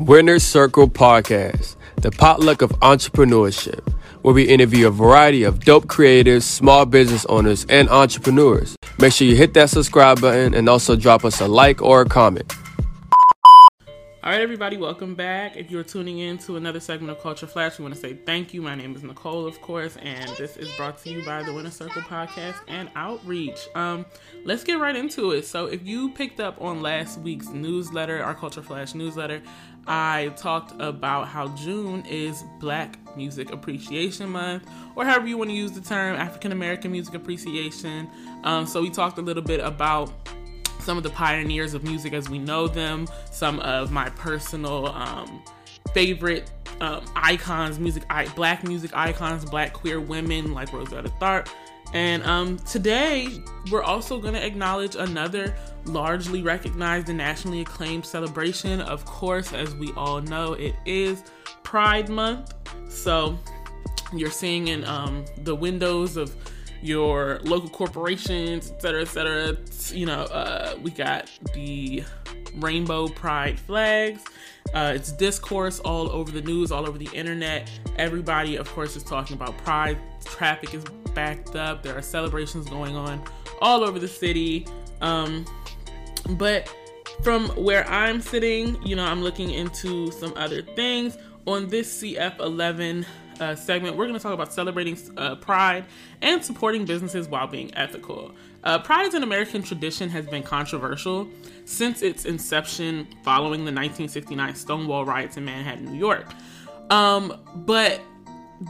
Winner's Circle Podcast, the potluck of entrepreneurship, where we interview a variety of dope creators, small business owners, and entrepreneurs. Make sure you hit that subscribe button and also drop us a like or a comment. All right, everybody, welcome back. If you're tuning in to another segment of Culture Flash, we want to say thank you. My name is Nicole, of course, and this is brought to you by the Winner Circle Podcast and Outreach. Um, let's get right into it. So, if you picked up on last week's newsletter, our Culture Flash newsletter, I talked about how June is Black Music Appreciation Month, or however you want to use the term, African American Music Appreciation. Um, so, we talked a little bit about some of the pioneers of music as we know them, some of my personal um, favorite um, icons, music, I, black music icons, black queer women like Rosetta Tharpe. And um, today, we're also going to acknowledge another largely recognized and nationally acclaimed celebration. Of course, as we all know, it is Pride Month. So, you're seeing in um, the windows of your local corporations, et cetera, et cetera. You know, uh, we got the rainbow pride flags. Uh, it's discourse all over the news, all over the internet. Everybody, of course, is talking about pride. Traffic is backed up. There are celebrations going on all over the city. Um, but from where I'm sitting, you know, I'm looking into some other things. On this CF11 uh, segment, we're going to talk about celebrating uh, pride and supporting businesses while being ethical. Uh, pride as an American tradition has been controversial since its inception following the 1969 Stonewall riots in Manhattan, New York. Um, but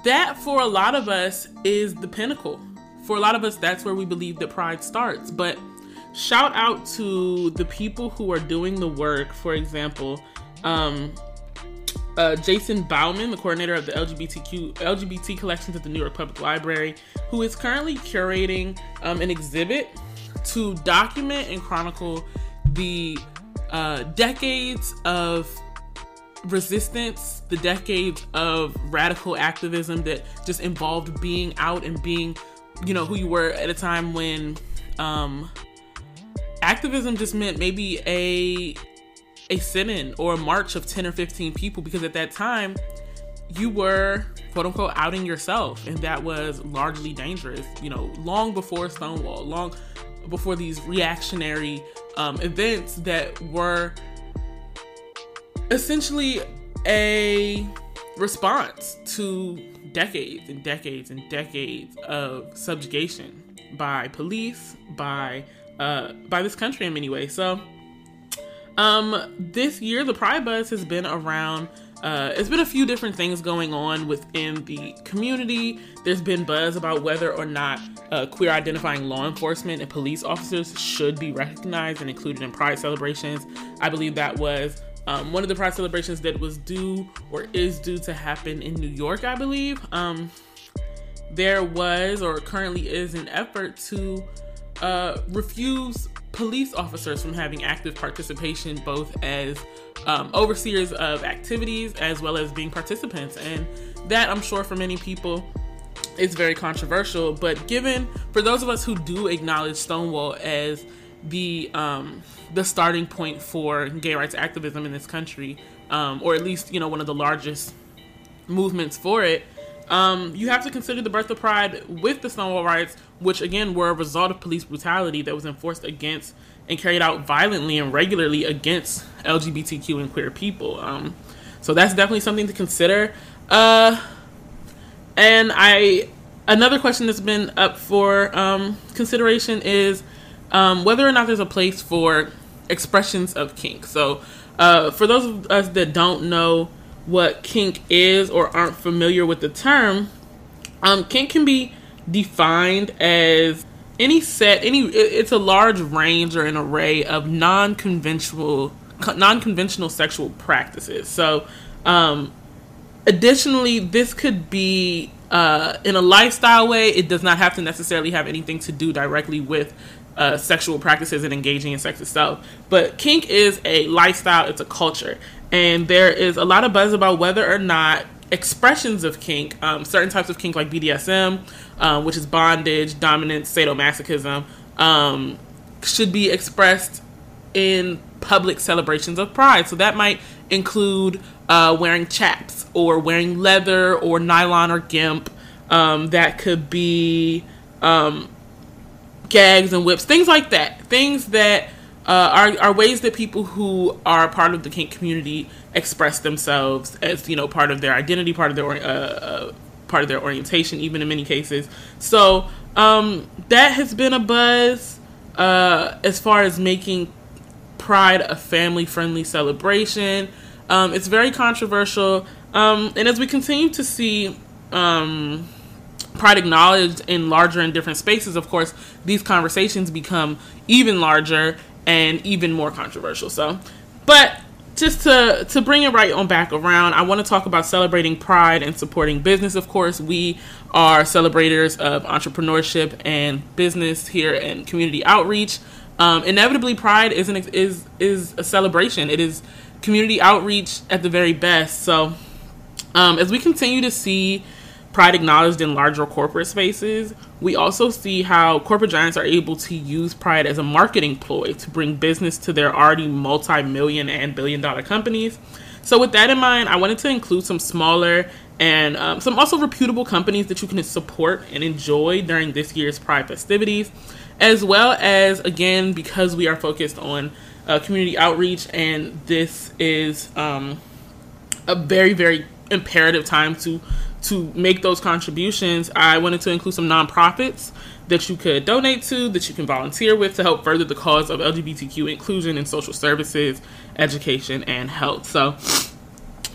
that, for a lot of us, is the pinnacle. For a lot of us, that's where we believe that pride starts. But shout out to the people who are doing the work. For example, um, uh, Jason Baumann, the coordinator of the LGBTQ LGBT collections at the New York Public Library, who is currently curating um, an exhibit to document and chronicle the uh, decades of resistance, the decades of radical activism that just involved being out and being, you know, who you were at a time when um, activism just meant maybe a a sit-in or a march of 10 or 15 people because at that time you were quote unquote outing yourself. And that was largely dangerous you know long before stonewall long before these reactionary um, events that were essentially a response to decades and decades and decades of subjugation by police by uh, by this country in many ways. So um, this year, the Pride Buzz has been around. Uh, it's been a few different things going on within the community. There's been buzz about whether or not uh, queer identifying law enforcement and police officers should be recognized and included in Pride celebrations. I believe that was um, one of the Pride celebrations that was due or is due to happen in New York, I believe. Um, there was or currently is an effort to uh, refuse police officers from having active participation both as um, overseers of activities as well as being participants. And that, I'm sure, for many people, is very controversial. But given for those of us who do acknowledge Stonewall as the um, the starting point for gay rights activism in this country, um, or at least you know one of the largest movements for it, um, you have to consider the birth of Pride with the Stonewall riots, which again were a result of police brutality that was enforced against and carried out violently and regularly against LGBTQ and queer people. Um, so that's definitely something to consider. Uh, and I another question that's been up for um, consideration is um, whether or not there's a place for expressions of kink. So uh, for those of us that don't know what kink is or aren't familiar with the term, um, kink can be defined as any set, any it's a large range or an array of non-conventional non-conventional sexual practices. So, um, additionally, this could be uh, in a lifestyle way. It does not have to necessarily have anything to do directly with uh, sexual practices and engaging in sex itself. But kink is a lifestyle. It's a culture, and there is a lot of buzz about whether or not expressions of kink, um, certain types of kink like BDSM, uh, which is bondage, dominance, sadomasochism, um, should be expressed in public celebrations of pride. So that might include uh, wearing chaps or wearing leather or nylon or gimp. Um, that could be um, gags and whips, things like that. Things that uh, are, are ways that people who are part of the kink community express themselves as you know part of their identity, part of their uh, uh, part of their orientation, even in many cases. So um, that has been a buzz uh, as far as making Pride a family friendly celebration. Um, it's very controversial, um, and as we continue to see um, pride acknowledged in larger and different spaces, of course, these conversations become even larger and even more controversial. So, but just to to bring it right on back around, I want to talk about celebrating pride and supporting business. Of course, we are celebrators of entrepreneurship and business here and community outreach. Um, inevitably, pride is an, is is a celebration. It is community outreach at the very best. So, um, as we continue to see pride acknowledged in larger corporate spaces, we also see how corporate giants are able to use pride as a marketing ploy to bring business to their already multi million and billion dollar companies. So, with that in mind, I wanted to include some smaller and um, some also reputable companies that you can support and enjoy during this year's Pride festivities, as well as, again, because we are focused on uh, community outreach and this is um, a very, very imperative time to to make those contributions, I wanted to include some nonprofits that you could donate to, that you can volunteer with to help further the cause of LGBTQ inclusion in social services, education, and health. So,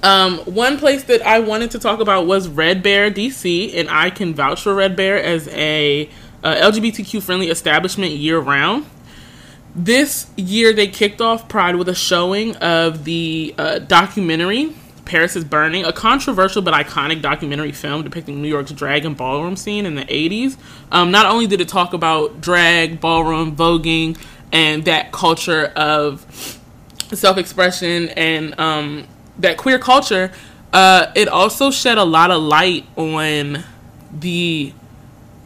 um, one place that I wanted to talk about was Red Bear DC, and I can vouch for Red Bear as a uh, LGBTQ friendly establishment year round. This year, they kicked off Pride with a showing of the uh, documentary Paris is Burning, a controversial but iconic documentary film depicting New York's drag and ballroom scene in the 80s. Um, not only did it talk about drag, ballroom, voguing, and that culture of self expression and um, that queer culture, uh, it also shed a lot of light on the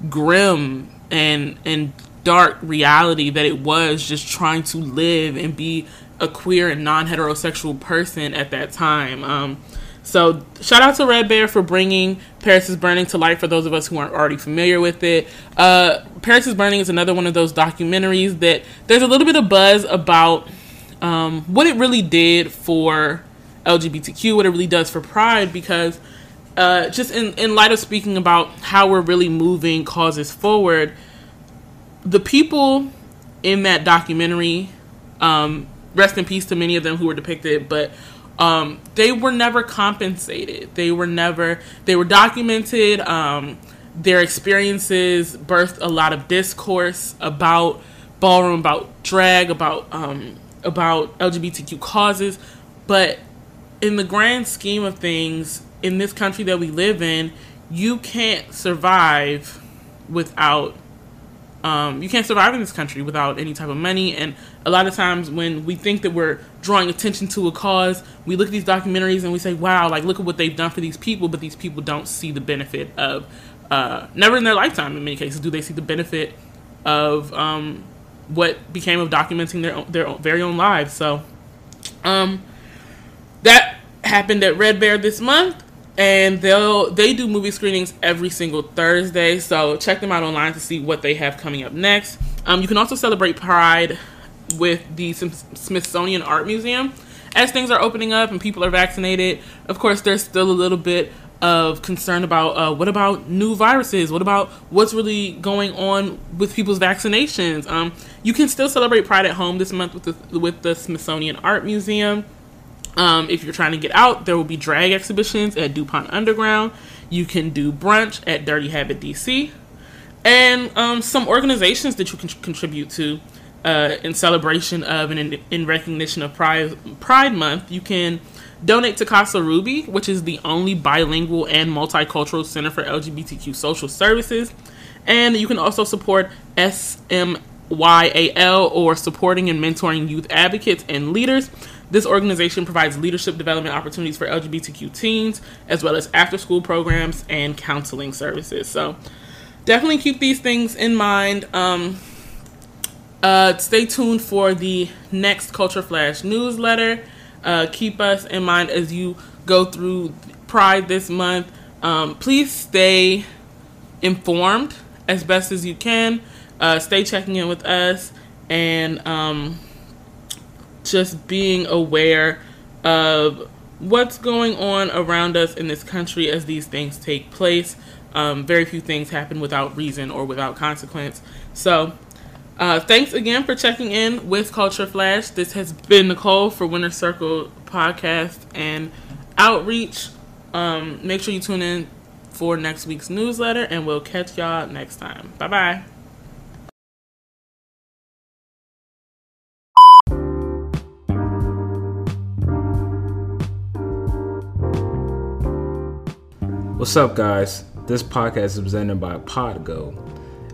grim and and dark reality that it was just trying to live and be a queer and non heterosexual person at that time. Um, so shout out to Red Bear for bringing Paris is Burning to light for those of us who aren't already familiar with it. Uh, Paris is Burning is another one of those documentaries that there's a little bit of buzz about um, what it really did for LGBTQ, what it really does for Pride, because uh, just in, in light of speaking about how we're really moving causes forward, the people in that documentary um, rest in peace to many of them who were depicted, but um, they were never compensated. They were never, they were documented. Um, their experiences birthed a lot of discourse about ballroom, about drag, about um, about LGBTQ causes, but in the grand scheme of things, in this country that we live in, you can't survive without um, you can't survive in this country without any type of money. And a lot of times, when we think that we're drawing attention to a cause, we look at these documentaries and we say, "Wow, like look at what they've done for these people," but these people don't see the benefit of. Uh, never in their lifetime, in many cases, do they see the benefit of um, what became of documenting their own, their own, very own lives. So, um, that happened at Red Bear this month and they'll they do movie screenings every single Thursday. So check them out online to see what they have coming up next. Um, you can also celebrate Pride with the Smithsonian Art Museum as things are opening up and people are vaccinated. Of course, there's still a little bit of concern about uh, what about new viruses? What about what's really going on with people's vaccinations? Um, you can still celebrate Pride at home this month with the, with the Smithsonian Art Museum. Um, if you're trying to get out, there will be drag exhibitions at DuPont Underground. You can do brunch at Dirty Habit DC. And um, some organizations that you can contribute to uh, in celebration of and in, in, recognition of Pride, Pride Month. You can donate to Casa Ruby, which is the only bilingual and multicultural center for LGBTQ social services. And you can also support SMYAL or supporting and mentoring youth advocates and leaders. This organization provides leadership development opportunities for LGBTQ teens, as well as after school programs and counseling services. So definitely keep these things in mind. Um, uh, stay tuned for the next Culture Flash newsletter. Uh, keep us in mind as you go through Pride this month. Um, please stay informed as best as you can. Uh, stay checking in with us and um, just being aware of what's going on around us in this country as these things take place. Um, very few things happen without reason or without consequence. So, uh, thanks again for checking in with Culture Flash. This has been Nicole for Winner Circle Podcast and Outreach. Um, make sure you tune in for next week's newsletter, and we'll catch y'all next time. Bye bye. What's up, guys? This podcast is presented by Podgo.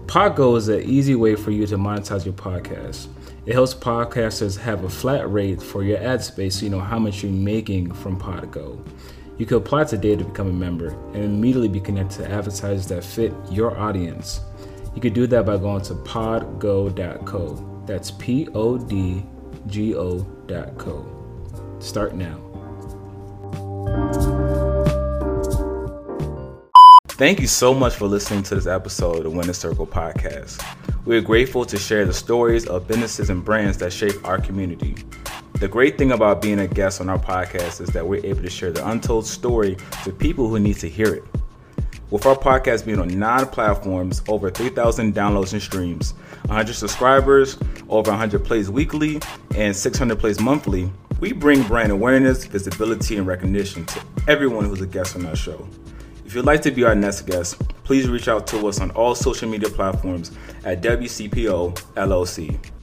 Podgo is an easy way for you to monetize your podcast. It helps podcasters have a flat rate for your ad space so you know how much you're making from Podgo. You can apply today to become a member and immediately be connected to advertisers that fit your audience. You can do that by going to podgo.co. That's P O D G O.co. Start now. Thank you so much for listening to this episode of the Winner Circle podcast. We are grateful to share the stories of businesses and brands that shape our community. The great thing about being a guest on our podcast is that we're able to share the untold story to people who need to hear it. With our podcast being on nine platforms, over 3,000 downloads and streams, 100 subscribers, over 100 plays weekly, and 600 plays monthly, we bring brand awareness, visibility, and recognition to everyone who's a guest on our show. If you'd like to be our next guest, please reach out to us on all social media platforms at WCPO LLC.